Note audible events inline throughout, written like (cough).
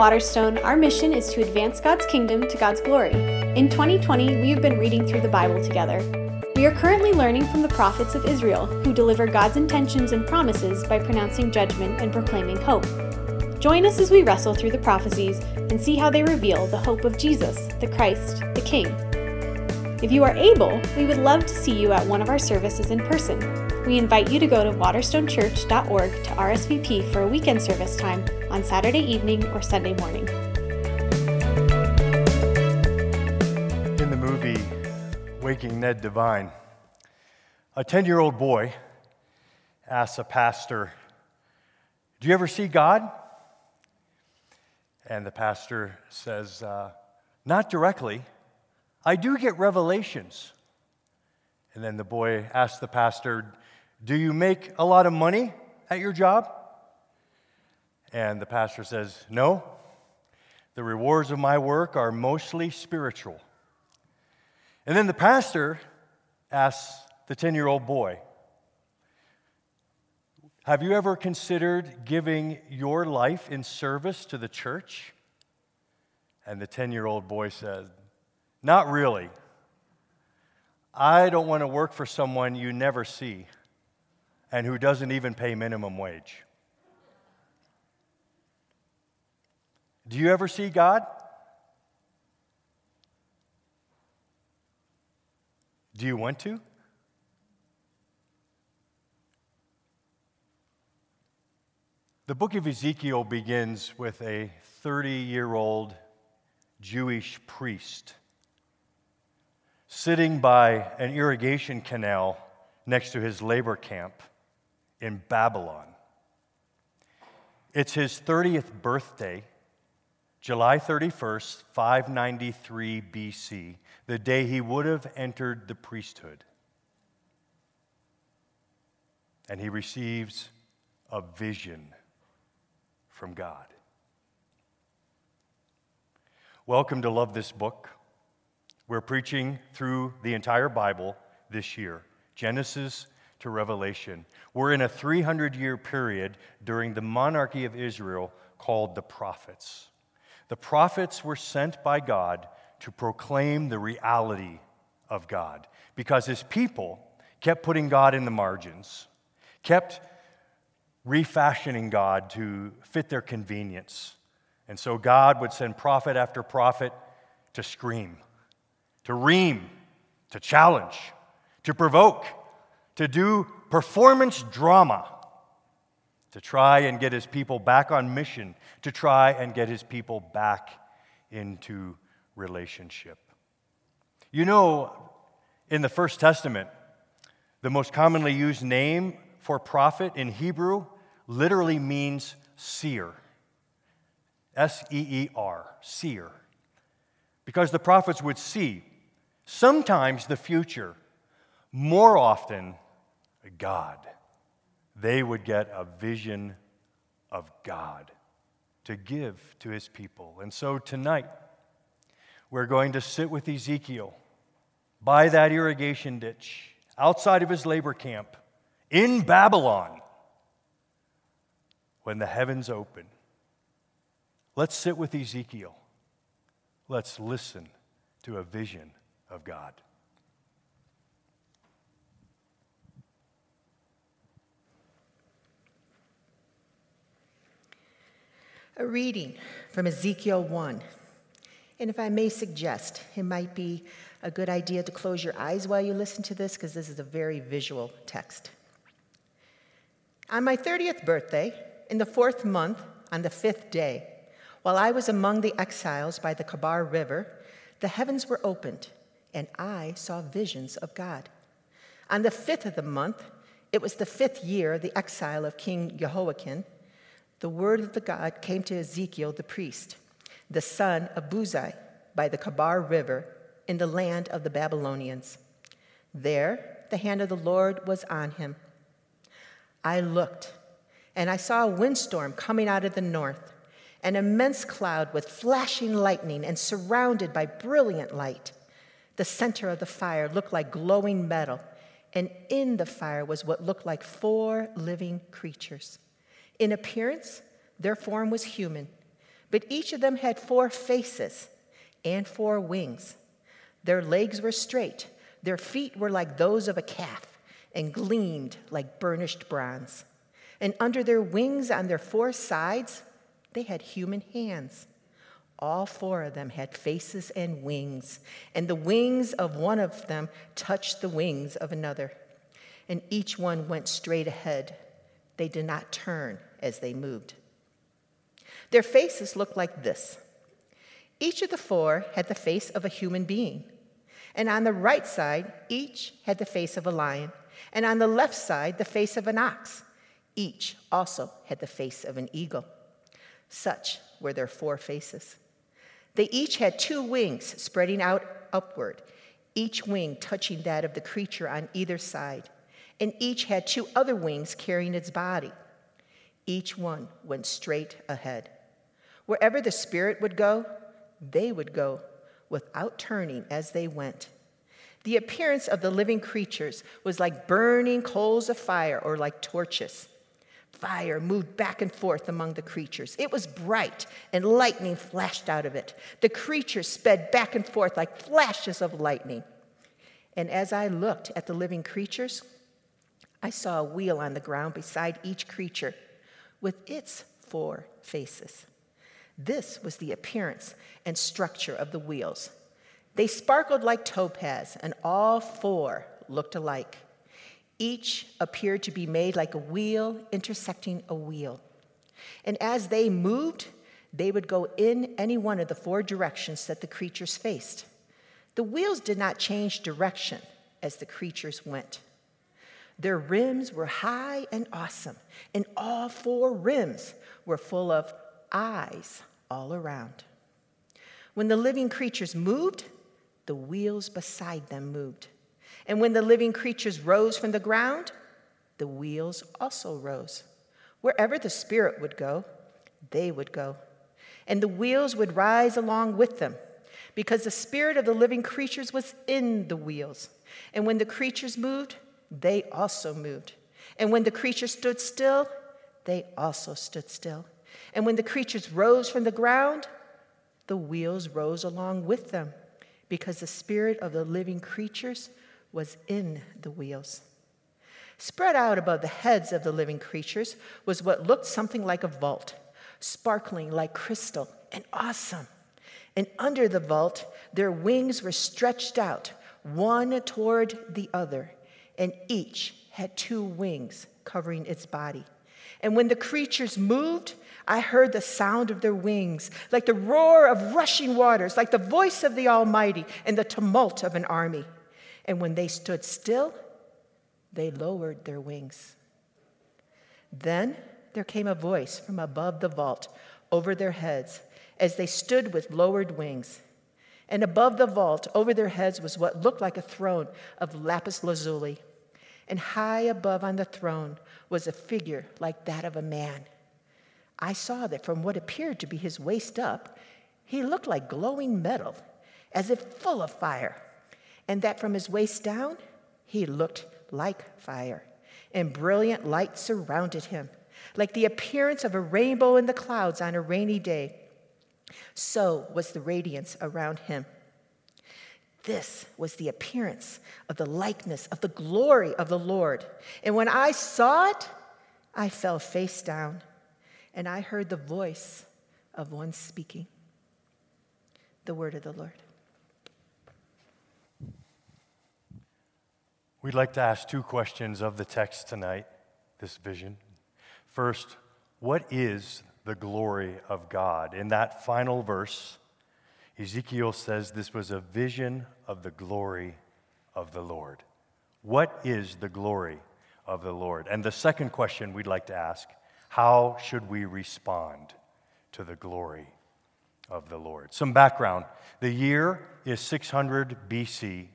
Waterstone, our mission is to advance God's kingdom to God's glory. In 2020, we have been reading through the Bible together. We are currently learning from the prophets of Israel, who deliver God's intentions and promises by pronouncing judgment and proclaiming hope. Join us as we wrestle through the prophecies and see how they reveal the hope of Jesus, the Christ, the King. If you are able, we would love to see you at one of our services in person. We invite you to go to waterstonechurch.org to RSVP for a weekend service time on Saturday evening or Sunday morning. In the movie Waking Ned Devine, a 10 year old boy asks a pastor, Do you ever see God? And the pastor says, uh, Not directly. I do get revelations. And then the boy asks the pastor, Do you make a lot of money at your job? And the pastor says, No. The rewards of my work are mostly spiritual. And then the pastor asks the 10 year old boy, Have you ever considered giving your life in service to the church? And the 10 year old boy said, Not really. I don't want to work for someone you never see and who doesn't even pay minimum wage. Do you ever see God? Do you want to? The book of Ezekiel begins with a 30 year old Jewish priest sitting by an irrigation canal next to his labor camp in Babylon. It's his 30th birthday, July 31st, 593 BC, the day he would have entered the priesthood. And he receives a vision from God. Welcome to Love This Book. We're preaching through the entire Bible this year, Genesis to Revelation. We're in a 300 year period during the monarchy of Israel called the prophets. The prophets were sent by God to proclaim the reality of God because his people kept putting God in the margins, kept refashioning God to fit their convenience. And so God would send prophet after prophet to scream, to ream, to challenge, to provoke, to do performance drama, to try and get his people back on mission, to try and get his people back into relationship. You know, in the First Testament, the most commonly used name for prophet in Hebrew literally means seer. S E E R, seer. Because the prophets would see sometimes the future, more often God. They would get a vision of God to give to his people. And so tonight, we're going to sit with Ezekiel by that irrigation ditch outside of his labor camp in Babylon when the heavens open. Let's sit with Ezekiel. Let's listen to a vision of God. A reading from Ezekiel 1. And if I may suggest, it might be a good idea to close your eyes while you listen to this because this is a very visual text. On my 30th birthday, in the fourth month, on the fifth day, while I was among the exiles by the Kebar River, the heavens were opened, and I saw visions of God. On the fifth of the month, it was the fifth year of the exile of King Jehoiachin the word of the God came to Ezekiel the priest, the son of Buzi, by the Kebar River in the land of the Babylonians. There, the hand of the Lord was on him. I looked, and I saw a windstorm coming out of the north, an immense cloud with flashing lightning and surrounded by brilliant light. The center of the fire looked like glowing metal, and in the fire was what looked like four living creatures. In appearance, their form was human, But each of them had four faces and four wings. Their legs were straight, their feet were like those of a calf, and gleamed like burnished bronze. And under their wings on their four sides, they had human hands. All four of them had faces and wings, and the wings of one of them touched the wings of another. And each one went straight ahead. They did not turn as they moved. Their faces looked like this each of the four had the face of a human being. And on the right side, each had the face of a lion. And on the left side, the face of an ox. Each also had the face of an eagle. Such were their four faces. They each had two wings spreading out upward, each wing touching that of the creature on either side. And each had two other wings carrying its body. Each one went straight ahead. Wherever the Spirit would go, they would go without turning as they went. The appearance of the living creatures was like burning coals of fire or like torches. Fire moved back and forth among the creatures. It was bright, and lightning flashed out of it. The creatures sped back and forth like flashes of lightning. And as I looked at the living creatures, I saw a wheel on the ground beside each creature with its four faces. This was the appearance and structure of the wheels. They sparkled like topaz, and all four looked alike. Each appeared to be made like a wheel intersecting a wheel. And as they moved, they would go in any one of the four directions that the creatures faced. The wheels did not change direction as the creatures went. Their rims were high and awesome, and all four rims were full of eyes all around. When the living creatures moved, the wheels beside them moved. And when the living creatures rose from the ground, the wheels also rose. Wherever the Spirit would go, they would go. And the wheels would rise along with them, because the Spirit of the living creatures was in the wheels. And when the creatures moved, they also moved. And when the creatures stood still, they also stood still. And when the creatures rose from the ground, the wheels rose along with them, because the spirit of the living creatures was in the wheels. Spread out above the heads of the living creatures was what looked something like a vault, sparkling like crystal and awesome. And under the vault, their wings were stretched out, one toward the other, and each had two wings covering its body. And when the creatures moved, I heard the sound of their wings, like the roar of rushing waters, like the voice of the Almighty and the tumult of an army. And when they stood still, they lowered their wings. Then there came a voice from above the vault over their heads as they stood with lowered wings. And above the vault, over their heads, was what looked like a throne of lapis lazuli. And high above on the throne was a figure like that of a man. I saw that from what appeared to be his waist up, he looked like glowing metal, as if full of fire, and that from his waist down, he looked like fire, and brilliant light surrounded him, like the appearance of a rainbow in the clouds on a rainy day. So was the radiance around him. This was the appearance of the likeness of the glory of the Lord. And when I saw it, I fell face down and I heard the voice of one speaking. The word of the Lord. We'd like to ask two questions of the text tonight, this vision. First, what is the glory of God? In that final verse, Ezekiel says this was a vision of the glory of the Lord. What is the glory of the Lord? And the second question we'd like to ask how should we respond to the glory of the Lord? Some background the year is 600 BC.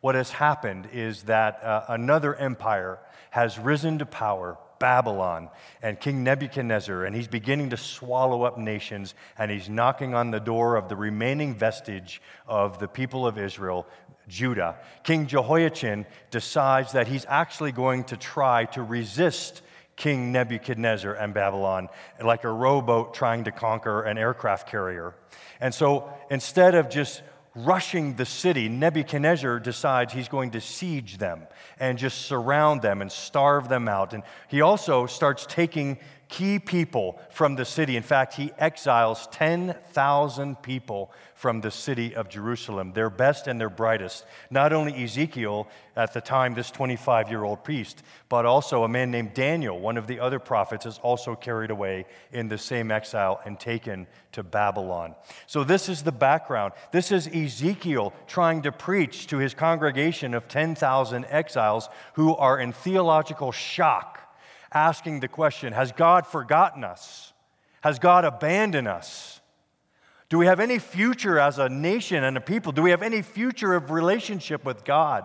What has happened is that uh, another empire has risen to power, Babylon, and King Nebuchadnezzar, and he's beginning to swallow up nations, and he's knocking on the door of the remaining vestige of the people of Israel, Judah. King Jehoiachin decides that he's actually going to try to resist King Nebuchadnezzar and Babylon, like a rowboat trying to conquer an aircraft carrier. And so instead of just rushing the city, Nebuchadnezzar decides he's going to siege them and just surround them and starve them out. And he also starts taking key people from the city. In fact, he exiles 10,000 people from the city of Jerusalem, their best and their brightest. Not only Ezekiel, at the time, this 25 year old priest, but also a man named Daniel, one of the other prophets, is also carried away in the same exile and taken to Babylon. So, this is the background. This is Ezekiel trying to preach to his congregation of 10,000 exiles who are in theological shock asking the question Has God forgotten us? Has God abandoned us? Do we have any future as a nation and a people? Do we have any future of relationship with God?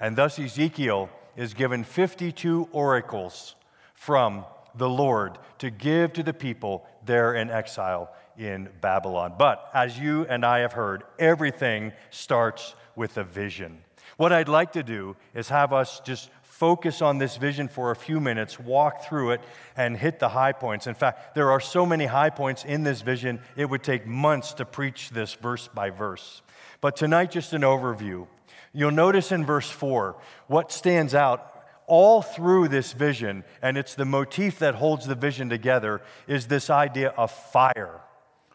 And thus Ezekiel is given 52 oracles from the Lord to give to the people there in exile in Babylon. But as you and I have heard, everything starts with a vision. What I'd like to do is have us just focus on this vision for a few minutes, walk through it, and hit the high points. In fact, there are so many high points in this vision, it would take months to preach this verse by verse. But tonight, just an overview. You'll notice in verse 4 what stands out all through this vision, and it's the motif that holds the vision together, is this idea of fire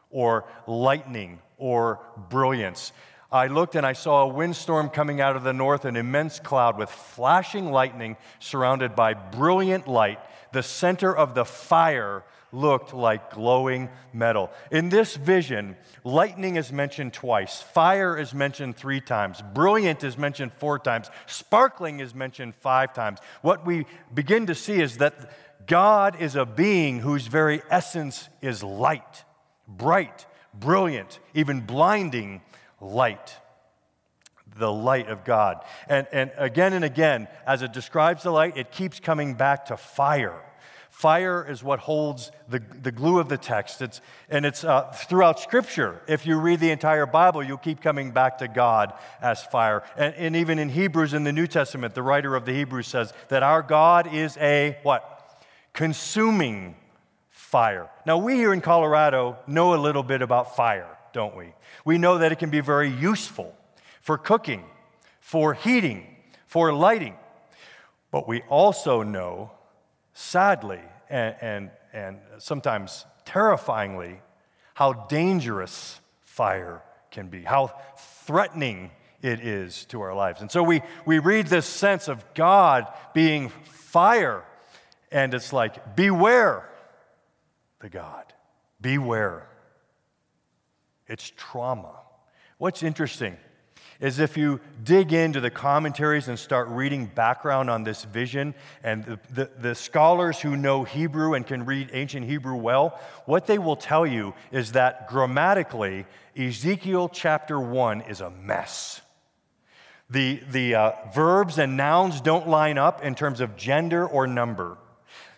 or lightning or brilliance. I looked and I saw a windstorm coming out of the north, an immense cloud with flashing lightning surrounded by brilliant light. The center of the fire looked like glowing metal. In this vision, lightning is mentioned twice, fire is mentioned three times, brilliant is mentioned four times, sparkling is mentioned five times. What we begin to see is that God is a being whose very essence is light, bright, brilliant, even blinding light. The light of God. And, and again and again, as it describes the light, it keeps coming back to fire. Fire is what holds the, the glue of the text. It's, and it's uh, throughout Scripture. If you read the entire Bible, you'll keep coming back to God as fire. And, and even in Hebrews in the New Testament, the writer of the Hebrews says that our God is a what? Consuming fire. Now, we here in Colorado know a little bit about fire don't we? We know that it can be very useful for cooking, for heating, for lighting. But we also know, sadly, and, and, and sometimes terrifyingly, how dangerous fire can be, how threatening it is to our lives. And so we, we read this sense of God being fire, and it's like, beware the God. Beware it's trauma. What's interesting is if you dig into the commentaries and start reading background on this vision, and the, the, the, scholars who know Hebrew and can read ancient Hebrew well, what they will tell you is that grammatically, Ezekiel chapter 1 is a mess. The, the uh, verbs and nouns don't line up in terms of gender or number.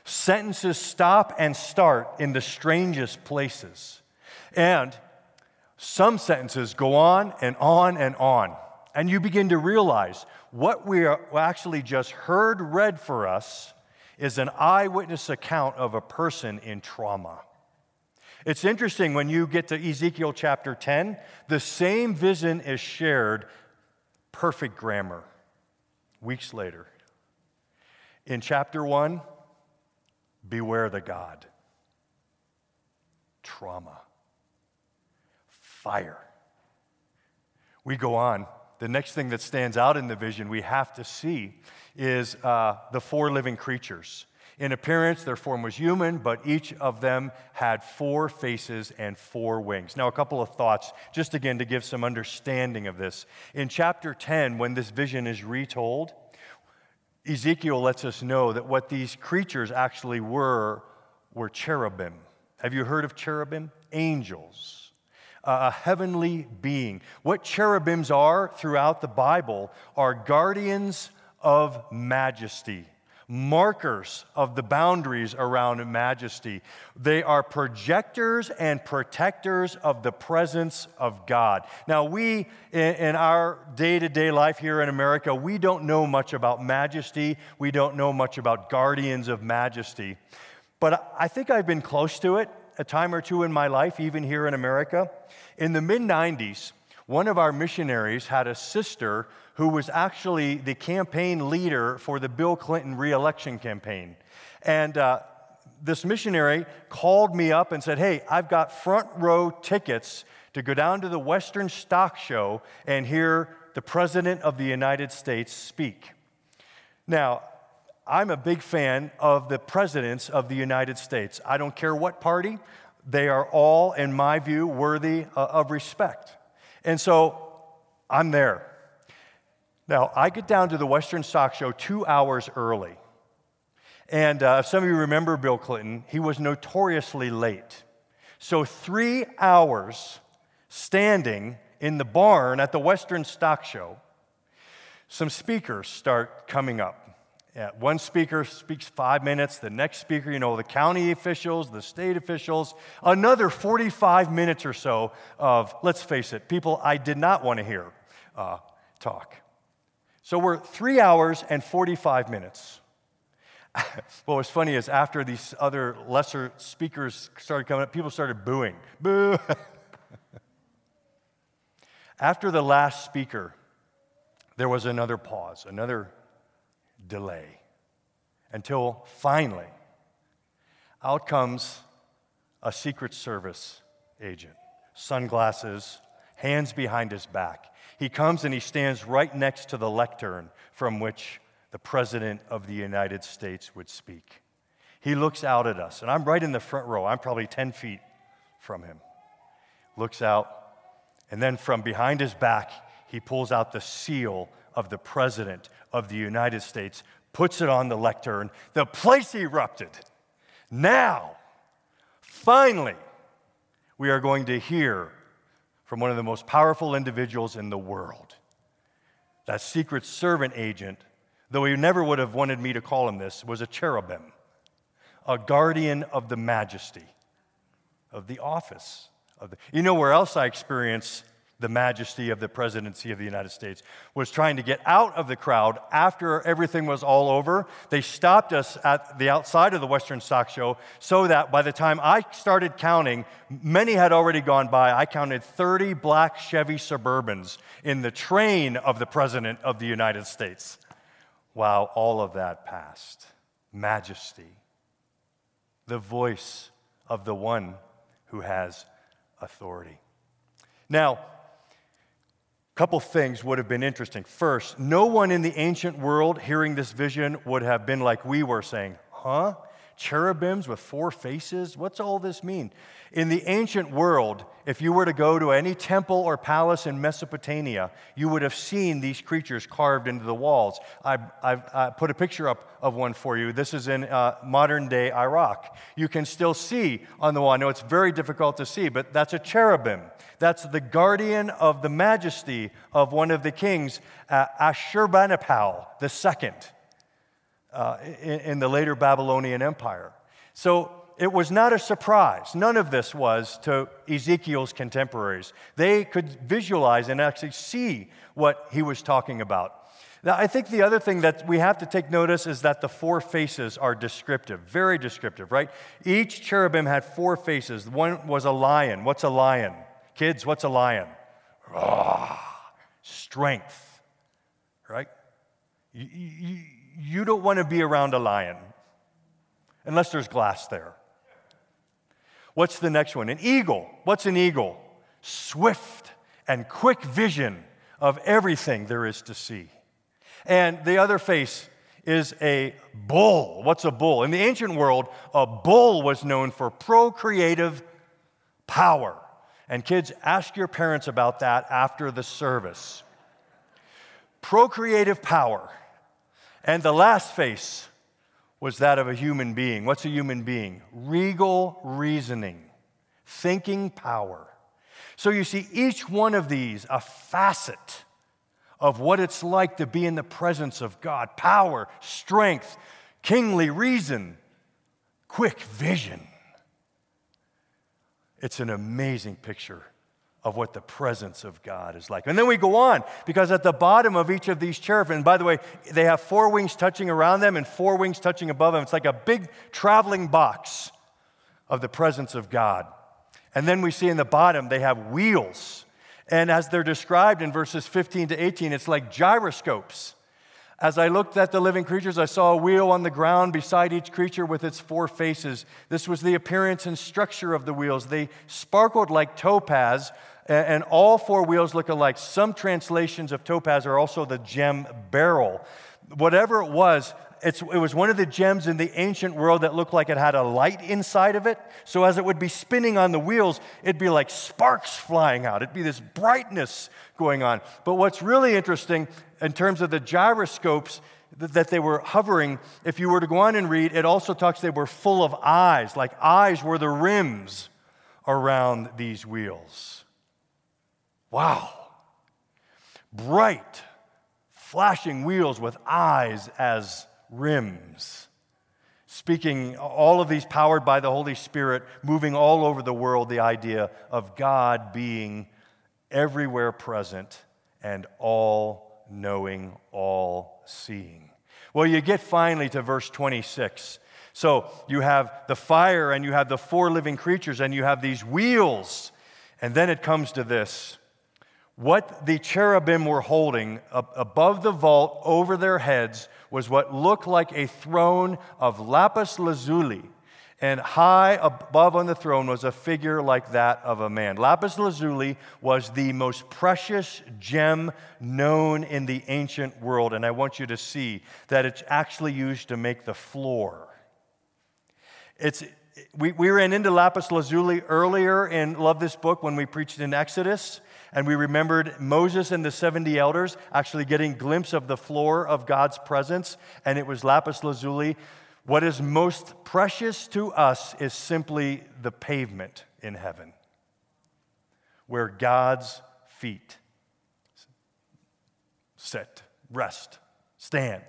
Sentences stop and start in the strangest places. And some sentences go on and on and on. And you begin to realize what we actually just heard read for us is an eyewitness account of a person in trauma. It's interesting when you get to Ezekiel chapter 10, the same vision is shared, perfect grammar, weeks later. In chapter 1, beware the God. Trauma fire. We go on. The next thing that stands out in the vision we have to see is uh, the four living creatures. In appearance, their form was human, but each of them had four faces and four wings. Now, a couple of thoughts, just again to give some understanding of this. In chapter 10, when this vision is retold, Ezekiel lets us know that what these creatures actually were were cherubim. Have you heard of cherubim? Angels a heavenly being. What cherubims are throughout the Bible are guardians of majesty, markers of the boundaries around majesty. They are projectors and protectors of the presence of God. Now, we, in, our day to day life here in America, we don't know much about majesty. We don't know much about guardians of majesty. But I think I've been close to it a time or two in my life, even here in America. In the mid 90s, one of our missionaries had a sister who was actually the campaign leader for the Bill Clinton reelection campaign. And uh, this missionary called me up and said, Hey, I've got front row tickets to go down to the Western Stock Show and hear the President of the United States speak. Now, I'm a big fan of the presidents of the United States. I don't care what party, they are all, in my view, worthy uh, of respect. And so I'm there. Now, I get down to the Western Stock Show two hours early. And uh, if some of you remember Bill Clinton, he was notoriously late. So, three hours standing in the barn at the Western Stock Show, some speakers start coming up. Yeah, one speaker speaks five minutes, the next speaker, you know, the county officials, the state officials, another 45 minutes or so of, let's face it, people I did not want to hear uh, talk. So we're three hours and 45 minutes. (laughs) what was funny is after these other lesser speakers started coming up, people started booing. Boo! (laughs) after the last speaker, there was another pause, another delay, until finally, out comes a Secret Service agent, sunglasses, hands behind his back. He comes and he stands right next to the lectern from which the President of the United States would speak. He looks out at us, and I'm right in the front row. I'm probably 10 feet from him. Looks out, and then from behind his back, he pulls out the seal of the President of the United States, puts it on the lectern. The place erupted. Now, finally, we are going to hear from one of the most powerful individuals in the world. That secret servant agent, though he never would have wanted me to call him this, was a cherubim, a guardian of the majesty, of the office. Of the, you know where else I experience the majesty of the presidency of the United States, was trying to get out of the crowd after everything was all over. They stopped us at the outside of the Western Stock Show so that by the time I started counting, many had already gone by. I counted 30 black Chevy Suburbans in the train of the President of the United States. Wow, all of that passed. Majesty, the voice of the one who has authority. Now, couple things would have been interesting. First, no one in the ancient world hearing this vision would have been like we were saying, huh? Cherubims with four faces? What's all this mean? In the ancient world, if you were to go to any temple or palace in Mesopotamia, you would have seen these creatures carved into the walls. I put a picture up of one for you. This is in uh, modern day Iraq. You can still see on the wall. I know it's very difficult to see, but that's a cherubim. That's the guardian of the majesty of one of the kings, uh, Ashurbanipal II, uh, in, in the later Babylonian Empire. So it was not a surprise. None of this was to Ezekiel's contemporaries. They could visualize and actually see what he was talking about. Now, I think the other thing that we have to take notice is that the four faces are descriptive, very descriptive, right? Each cherubim had four faces. One was a lion. What's a lion? Kids, what's a lion? strength, right? You don't want to be around a lion unless there's glass there. What's the next one? An eagle. What's an eagle? Swift and quick vision of everything there is to see. And the other face is a bull. What's a bull? In the ancient world, a bull was known for procreative power. And kids, ask your parents about that after the service. Procreative power. And the last face was that of a human being. What's a human being? Regal reasoning, thinking power. So you see, each one of these, a facet of what it's like to be in the presence of God power, strength, kingly reason, quick vision. It's an amazing picture of what the presence of God is like. And then we go on, because at the bottom of each of these cherubim, by the way, they have four wings touching around them and four wings touching above them. It's like a big traveling box of the presence of God. And then we see in the bottom, they have wheels. And as they're described in verses 15 to 18, it's like gyroscopes. As I looked at the living creatures, I saw a wheel on the ground beside each creature with its four faces. This was the appearance and structure of the wheels. They sparkled like topaz, and all four wheels look alike. Some translations of topaz are also the gem beryl. Whatever it was, it was one of the gems in the ancient world that looked like it had a light inside of it. So as it would be spinning on the wheels, it'd be like sparks flying out. It'd be this brightness going on. But what's really interesting in terms of the gyroscopes that they were hovering, if you were to go on and read, it also talks they were full of eyes, like eyes were the rims around these wheels. Wow. Bright, flashing wheels with eyes as rims. Speaking, all of these powered by the Holy Spirit, moving all over the world, the idea of God being everywhere present and all knowing, all seeing. Well, you get finally to verse 26. So you have the fire and you have the four living creatures and you have these wheels. And then it comes to this what the cherubim were holding above the vault over their heads was what looked like a throne of lapis lazuli. And high above on the throne was a figure like that of a man. Lapis lazuli was the most precious gem known in the ancient world. And I want you to see that it's actually used to make the floor. It's, we, we ran into lapis lazuli earlier in Love This Book when we preached in Exodus and we remembered Moses and the 70 elders actually getting glimpse of the floor of God's presence, and it was lapis lazuli. What is most precious to us is simply the pavement in heaven, where God's feet sit, rest, stand.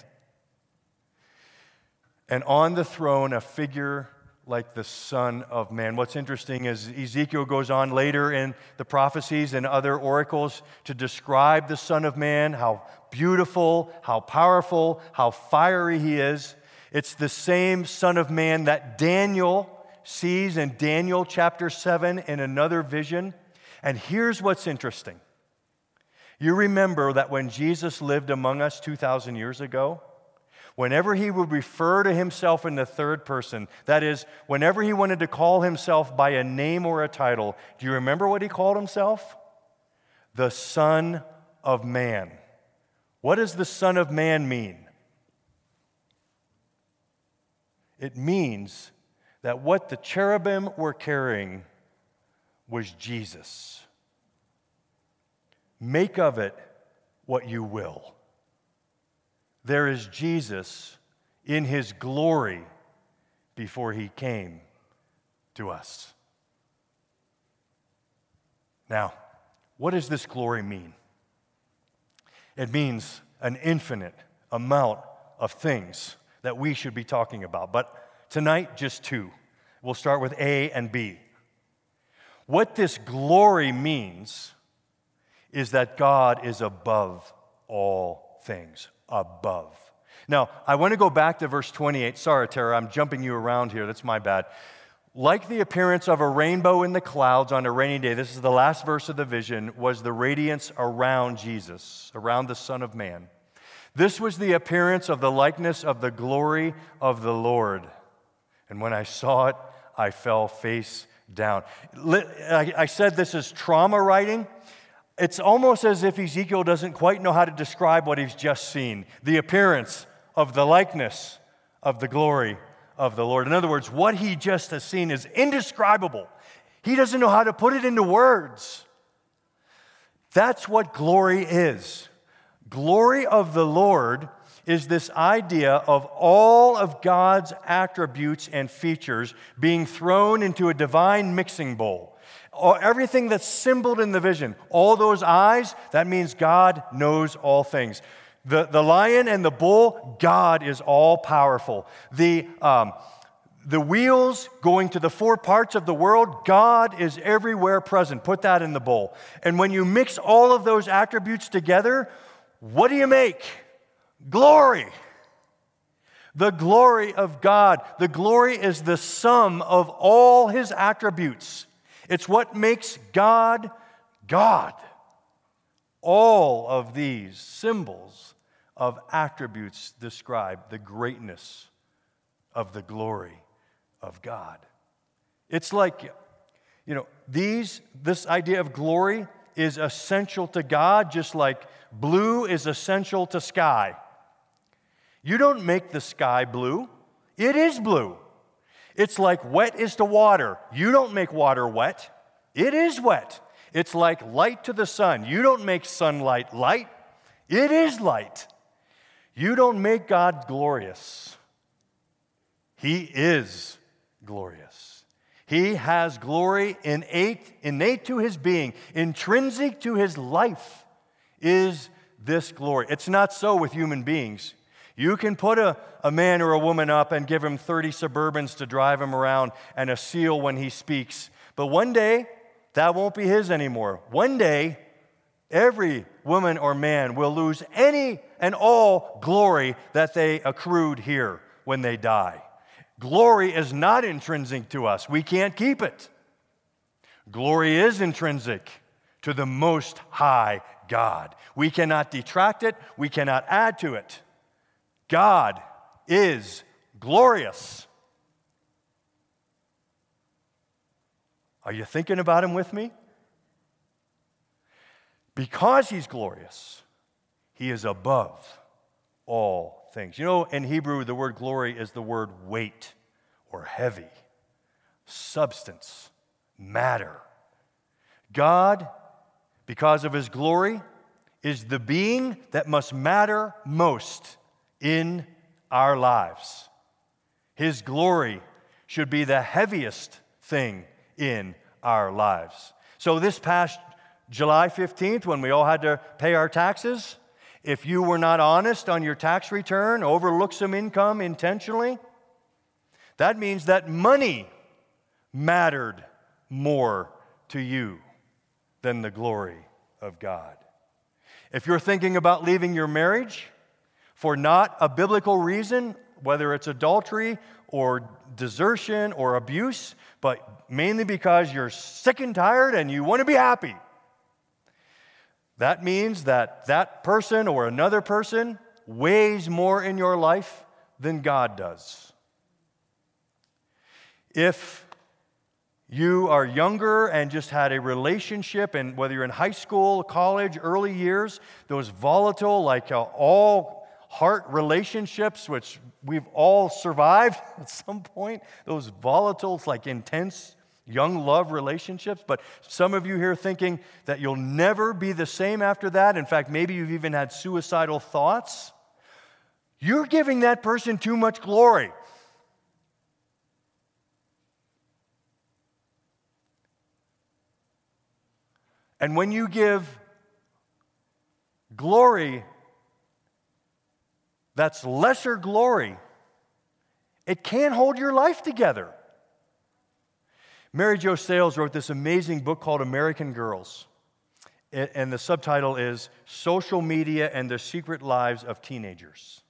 And on the throne, a figure like the Son of Man. What's interesting is Ezekiel goes on later in the prophecies and other oracles to describe the Son of Man, how beautiful, how powerful, how fiery he is. It's the same Son of Man that Daniel sees in Daniel chapter 7 in another vision. And here's what's interesting. You remember that when Jesus lived among us 2,000 years ago, whenever he would refer to himself in the third person, that is, whenever he wanted to call himself by a name or a title, do you remember what he called himself? The Son of Man. What does the Son of Man mean? It means that what the cherubim were carrying was Jesus. Make of it what you will there is Jesus in his glory before he came to us. Now, what does this glory mean? It means an infinite amount of things that we should be talking about. But tonight, just two. We'll start with A and B. What this glory means is that God is above all things above. Now, I want to go back to verse 28. Sorry, Tara, I'm jumping you around here. That's my bad. Like the appearance of a rainbow in the clouds on a rainy day, this is the last verse of the vision, was the radiance around Jesus, around the Son of Man. This was the appearance of the likeness of the glory of the Lord. And when I saw it, I fell face down. I said this is trauma writing. It's almost as if Ezekiel doesn't quite know how to describe what he's just seen the appearance of the likeness of the glory of the Lord. In other words, what he just has seen is indescribable. He doesn't know how to put it into words. That's what glory is. Glory of the Lord is this idea of all of God's attributes and features being thrown into a divine mixing bowl everything that's symboled in the vision, all those eyes, that means God knows all things. The, the lion and the bull, God is all powerful. The, um, the wheels going to the four parts of the world, God is everywhere present. Put that in the bowl. And when you mix all of those attributes together, what do you make? Glory. The glory of God. The glory is the sum of all his attributes. It's what makes God God. All of these symbols of attributes describe the greatness of the glory of God. It's like, you know, these, this idea of glory is essential to God, just like blue is essential to sky. You don't make the sky blue, it is blue. It's like wet is to water. You don't make water wet, it is wet. It's like light to the sun. You don't make sunlight light, it is light. You don't make God glorious, He is glorious. He has glory innate, innate to his being, intrinsic to his life is this glory. It's not so with human beings. You can put a, a man or a woman up and give him 30 Suburbans to drive him around and a seal when he speaks. But one day, that won't be his anymore. One day, every woman or man will lose any and all glory that they accrued here when they die. Glory is not intrinsic to us, we can't keep it. Glory is intrinsic to the Most High God. We cannot detract it, we cannot add to it. God is glorious. Are you thinking about Him with me? Because He's glorious, He is above all things. You know, in Hebrew, the word glory is the word weight or heavy, substance, matter. God, because of his glory, is the being that must matter most in our lives. His glory should be the heaviest thing in our lives. So, this past July 15th, when we all had to pay our taxes, if you were not honest on your tax return, overlooked some income intentionally, that means that money mattered more to you than the glory of God. If you're thinking about leaving your marriage for not a biblical reason, whether it's adultery or desertion or abuse, but mainly because you're sick and tired and you want to be happy, that means that that person or another person weighs more in your life than God does. If you are younger and just had a relationship, and whether you're in high school, college, early years, those volatile, like uh, all heart relationships, which we've all survived (laughs) at some point, those volatile, like intense young love relationships, but some of you here thinking that you'll never be the same after that. In fact, maybe you've even had suicidal thoughts. You're giving that person too much glory. And when you give glory that's lesser glory, it can't hold your life together. Mary Jo Sales wrote this amazing book called American Girls. And the subtitle is Social Media and the Secret Lives of Teenagers.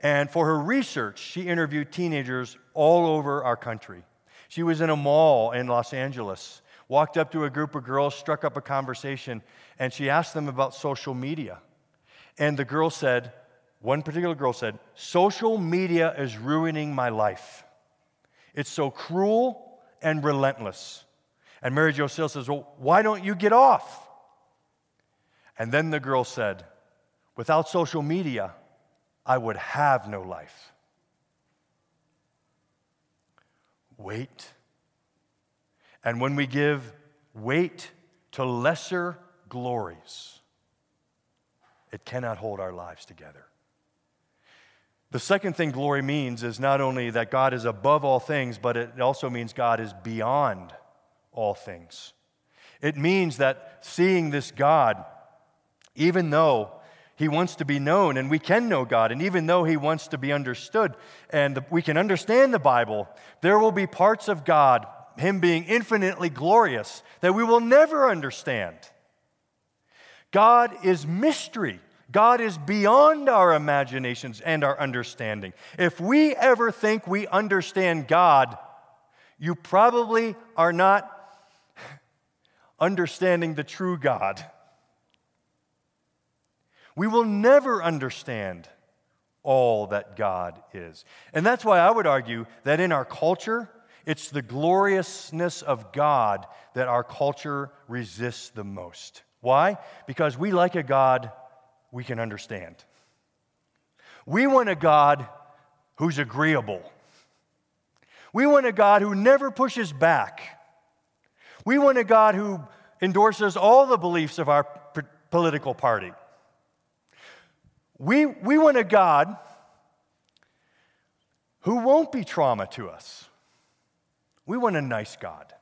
And for her research, she interviewed teenagers all over our country. She was in a mall in Los Angeles, walked up to a group of girls, struck up a conversation, and she asked them about social media. And the girl said, one particular girl said, Social media is ruining my life. It's so cruel and relentless. And Mary Jo Sales says, Well, why don't you get off? And then the girl said, Without social media, I would have no life. Wait. And when we give weight to lesser glories, it cannot hold our lives together. The second thing glory means is not only that God is above all things, but it also means God is beyond all things. It means that seeing this God, even though he wants to be known, and we can know God. And even though He wants to be understood, and we can understand the Bible, there will be parts of God, Him being infinitely glorious, that we will never understand. God is mystery. God is beyond our imaginations and our understanding. If we ever think we understand God, you probably are not understanding the true God. We will never understand all that God is. And that's why I would argue that in our culture, it's the gloriousness of God that our culture resists the most. Why? Because we like a God we can understand. We want a God who's agreeable. We want a God who never pushes back. We want a God who endorses all the beliefs of our political party. We, we want a God who won't be trauma to us. We want a nice God.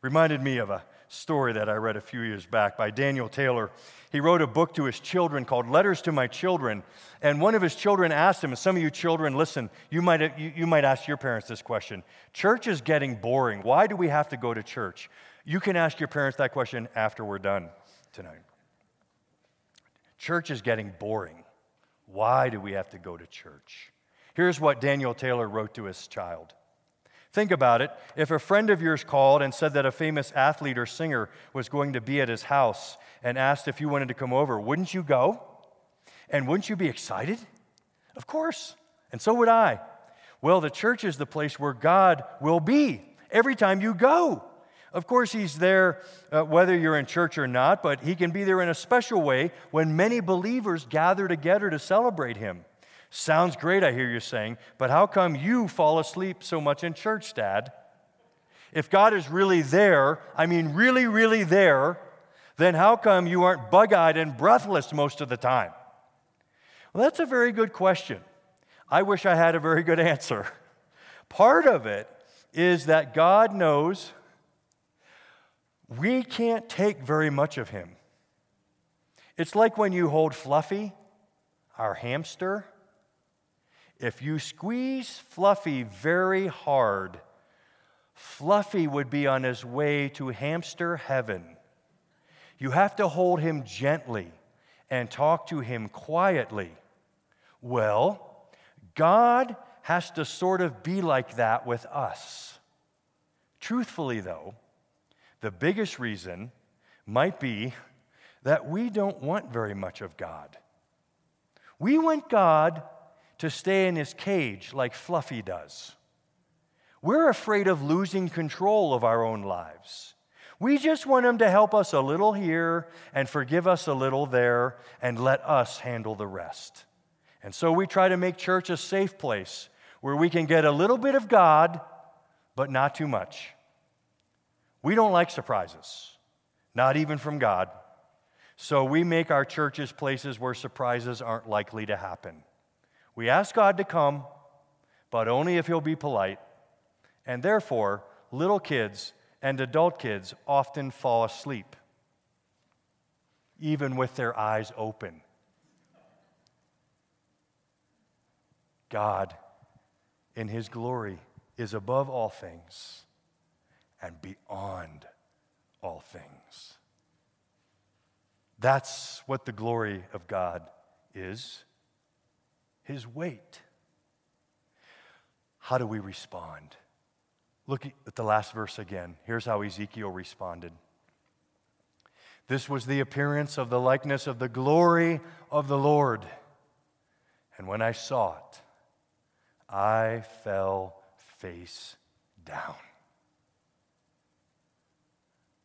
Reminded me of a story that I read a few years back by Daniel Taylor. He wrote a book to his children called Letters to My Children. And one of his children asked him, and some of you children, listen, you might, you, you might ask your parents this question Church is getting boring. Why do we have to go to church? You can ask your parents that question after we're done tonight. Church is getting boring. Why do we have to go to church? Here's what Daniel Taylor wrote to his child. Think about it. If a friend of yours called and said that a famous athlete or singer was going to be at his house and asked if you wanted to come over, wouldn't you go? And wouldn't you be excited? Of course. And so would I. Well, the church is the place where God will be every time you go. Of course, He's there uh, whether you're in church or not, but He can be there in a special way when many believers gather together to celebrate Him. Sounds great, I hear you saying, but how come you fall asleep so much in church, Dad? If God is really there, I mean, really, really there, then how come you aren't bug eyed and breathless most of the time? Well, that's a very good question. I wish I had a very good answer. Part of it is that God knows we can't take very much of him. It's like when you hold Fluffy, our hamster. If you squeeze Fluffy very hard, Fluffy would be on his way to hamster heaven. You have to hold him gently and talk to him quietly. Well, God has to sort of be like that with us. Truthfully, though, the biggest reason might be that we don't want very much of God. We want God to stay in his cage like Fluffy does. We're afraid of losing control of our own lives. We just want him to help us a little here and forgive us a little there and let us handle the rest. And so we try to make church a safe place where we can get a little bit of God, but not too much. We don't like surprises, not even from God. So we make our churches places where surprises aren't likely to happen. We ask God to come, but only if He'll be polite. And therefore, little kids and adult kids often fall asleep, even with their eyes open. God, in His glory, is above all things and beyond all things. That's what the glory of God is His weight. How do we respond? Look at the last verse again. Here's how Ezekiel responded. This was the appearance of the likeness of the glory of the Lord. And when I saw it, I fell face down.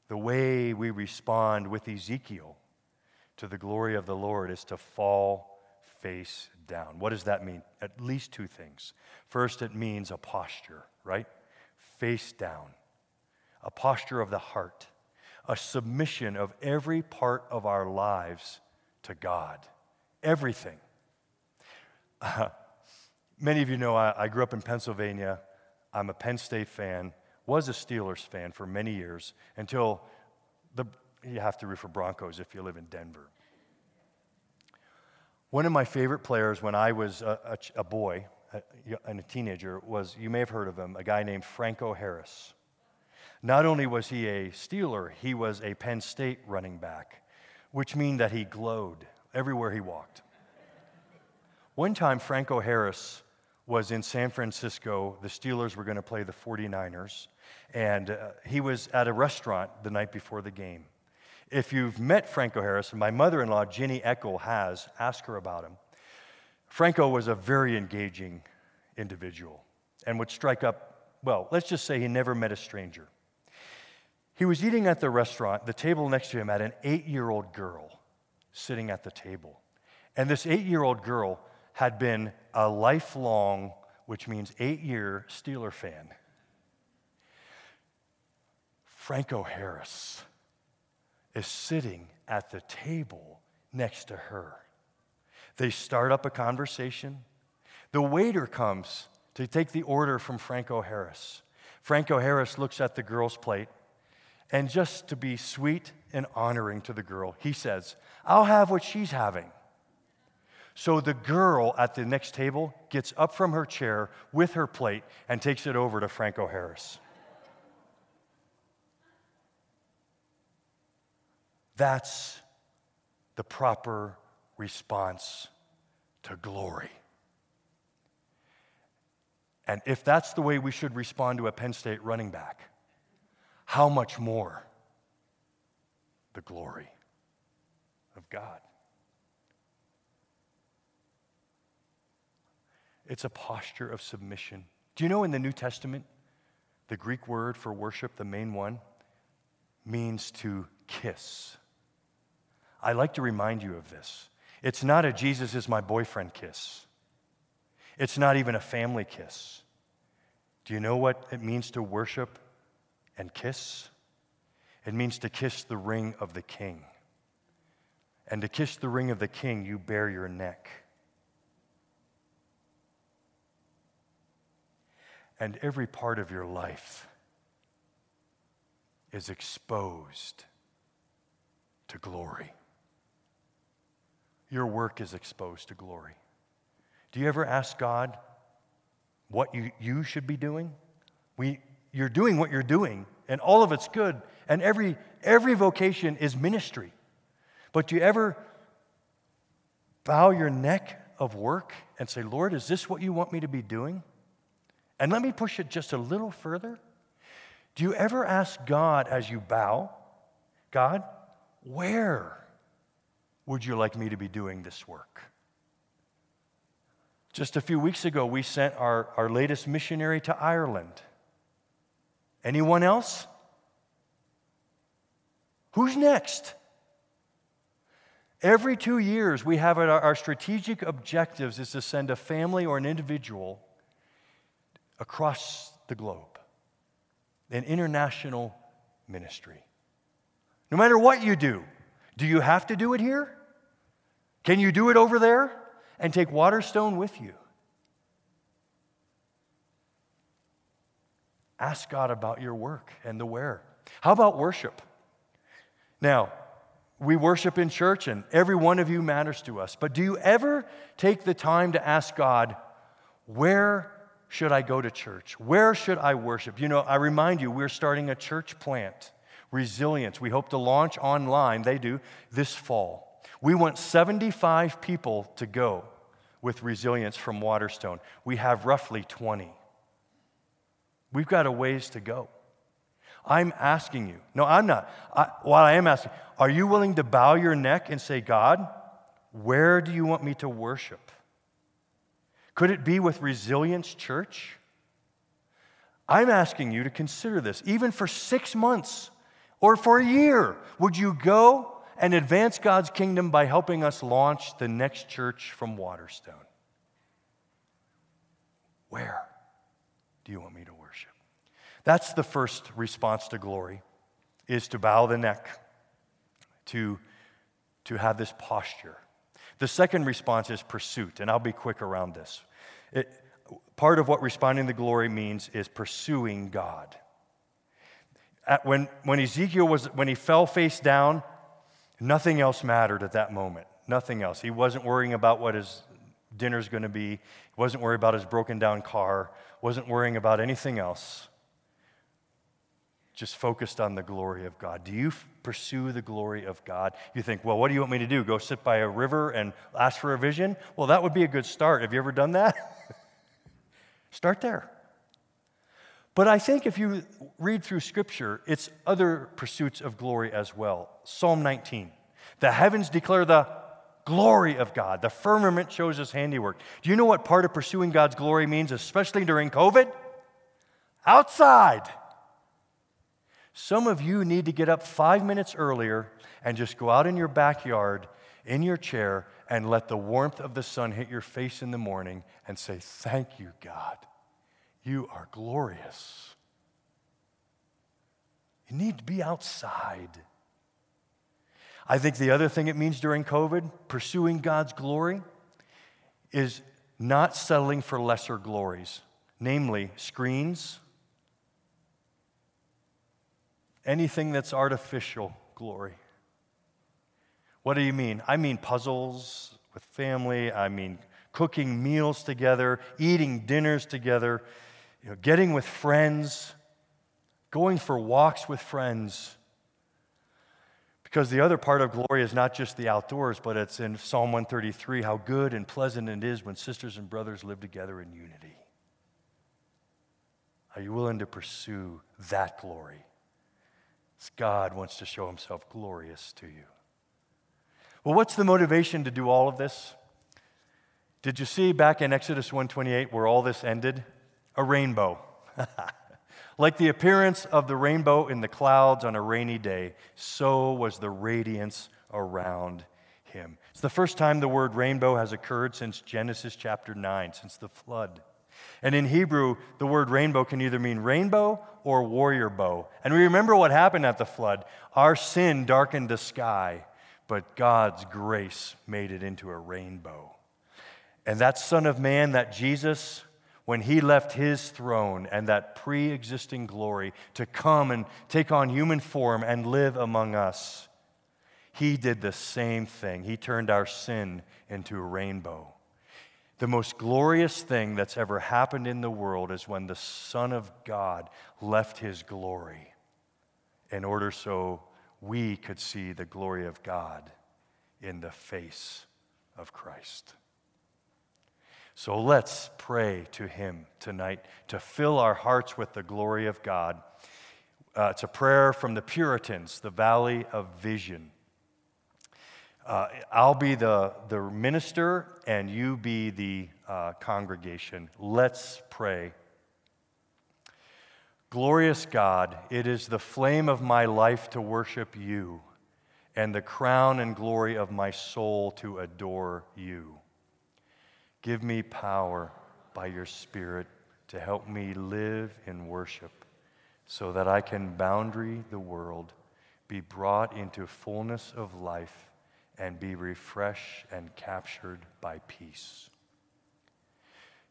The way we respond with Ezekiel to the glory of the Lord is to fall face down. What does that mean? At least two things. First, it means a posture, right? Face down, a posture of the heart, a submission of every part of our lives to God. Everything. Uh, (laughs) many of you know I, I grew up in Pennsylvania. I'm a Penn State fan was a Steelers fan for many years until the, you have to root for Broncos if you live in Denver. One of my favorite players when I was a, a, a boy and a teenager was, you may have heard of him, a guy named Franco Harris. Not only was he a Steeler, he was a Penn State running back, which means that he glowed everywhere he walked. One time, Franco Harris was in San Francisco. The Steelers were going to play the 49ers, and uh, he was at a restaurant the night before the game. If you've met Franco Harris, my mother in law, Jenny Eckel, has, ask her about him. Franco was a very engaging individual and would strike up, well, let's just say he never met a stranger. He was eating at the restaurant. The table next to him had an eight year old girl sitting at the table. And this eight year old girl had been a lifelong, which means eight year, Steeler fan. Franco Harris is sitting at the table next to her. They start up a conversation. The waiter comes to take the order from Franco Harris. Franco Harris looks at the girl's plate, and just to be sweet and honoring to the girl, he says, I'll have what she's having. So the girl at the next table gets up from her chair with her plate and takes it over to Franco Harris. That's the proper response to glory. And if that's the way we should respond to a Penn State running back, how much more the glory of God? It's a posture of submission. Do you know in the New Testament, the Greek word for worship, the main one, means to kiss? I like to remind you of this. It's not a Jesus is my boyfriend kiss. It's not even a family kiss. Do you know what it means to worship and kiss? It means to kiss the ring of the king. And to kiss the ring of the king, you bare your neck. And every part of your life is exposed to glory your work is exposed to glory. Do you ever ask God what you, you should be doing? We, you're doing what you're doing, and all of it's good, and every, every vocation is ministry. But do you ever bow your neck of work and say, Lord, is this what you want me to be doing? And let me push it just a little further. Do you ever ask God as you bow, God, where would you like me to be doing this work? Just a few weeks ago, we sent our, our latest missionary to Ireland. Anyone else? Who's next? Every two years, we have our, our strategic objectives is to send a family or an individual across the globe, an international ministry. No matter what you do, do you have to do it here? Can you do it over there and take Waterstone with you? Ask God about your work and the where. How about worship? Now, we worship in church and every one of you matters to us, but do you ever take the time to ask God, where should I go to church? Where should I worship? You know, I remind you, we're starting a church plant, Resilience. We hope to launch online, they do, this fall. We want 75 people to go with resilience from Waterstone. We have roughly 20. We've got a ways to go. I'm asking you, no, I'm not. I, while I am asking, are you willing to bow your neck and say, God, where do you want me to worship? Could it be with Resilience Church? I'm asking you to consider this, even for six months or for a year. Would you go and advance God's kingdom by helping us launch the next church from Waterstone. Where do you want me to worship? That's the first response to glory is to bow the neck, to, to have this posture. The second response is pursuit, and I'll be quick around this. It, part of what responding to glory means is pursuing God. At when, when Ezekiel was, when he fell face down, Nothing else mattered at that moment. Nothing else. He wasn't worrying about what his dinner's going to be. He wasn't worried about his broken down car. Wasn't worrying about anything else. Just focused on the glory of God. Do you f- pursue the glory of God? You think, well, what do you want me to do? Go sit by a river and ask for a vision? Well, that would be a good start. Have you ever done that? (laughs) start there. But I think if you read through Scripture, it's other pursuits of glory as well. Psalm 19 The heavens declare the glory of God, the firmament shows his handiwork. Do you know what part of pursuing God's glory means, especially during COVID? Outside. Some of you need to get up five minutes earlier and just go out in your backyard, in your chair, and let the warmth of the sun hit your face in the morning and say, Thank you, God. You are glorious. You need to be outside. I think the other thing it means during COVID, pursuing God's glory, is not settling for lesser glories, namely screens, anything that's artificial glory. What do you mean? I mean puzzles with family, I mean cooking meals together, eating dinners together, you know, getting with friends, going for walks with friends. Because the other part of glory is not just the outdoors, but it's in Psalm 133 how good and pleasant it is when sisters and brothers live together in unity. Are you willing to pursue that glory? God wants to show himself glorious to you. Well, what's the motivation to do all of this? Did you see back in Exodus 128 where all this ended? A rainbow. (laughs) like the appearance of the rainbow in the clouds on a rainy day, so was the radiance around him. It's the first time the word rainbow has occurred since Genesis chapter 9, since the flood. And in Hebrew, the word rainbow can either mean rainbow or warrior bow. And we remember what happened at the flood. Our sin darkened the sky, but God's grace made it into a rainbow. And that Son of Man, that Jesus, when he left his throne and that pre existing glory to come and take on human form and live among us, he did the same thing. He turned our sin into a rainbow. The most glorious thing that's ever happened in the world is when the Son of God left his glory in order so we could see the glory of God in the face of Christ. So let's pray to Him tonight to fill our hearts with the glory of God. Uh, it's a prayer from the Puritans, the Valley of Vision. Uh, I'll be the, the minister and you be the uh, congregation. Let's pray. Glorious God, it is the flame of my life to worship you, and the crown and glory of my soul to adore you. Give me power by your Spirit to help me live in worship so that I can boundary the world, be brought into fullness of life, and be refreshed and captured by peace.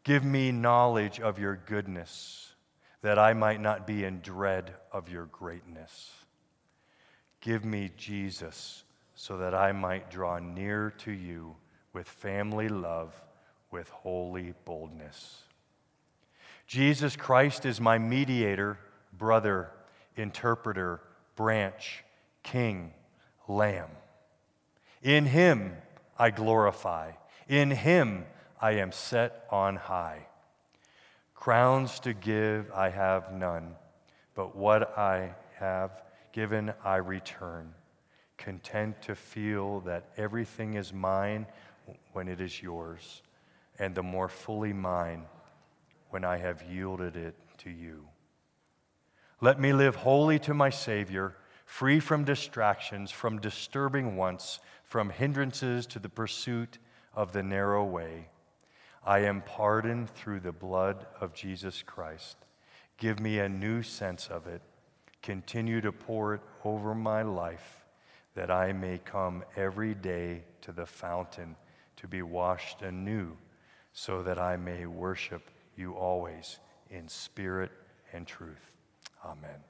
Give me knowledge of your goodness that I might not be in dread of your greatness. Give me Jesus so that I might draw near to you with family love with holy boldness. Jesus Christ is my mediator, brother, interpreter, branch, king, lamb. In him I glorify. In him I am set on high. Crowns to give I have none, but what I have given I return, content to feel that everything is mine when it is yours and the more fully mine when I have yielded it to you. Let me live wholly to my Savior, free from distractions, from disturbing wants, from hindrances to the pursuit of the narrow way. I am pardoned through the blood of Jesus Christ. Give me a new sense of it. Continue to pour it over my life that I may come every day to the fountain to be washed anew so that I may worship you always in spirit and truth. Amen.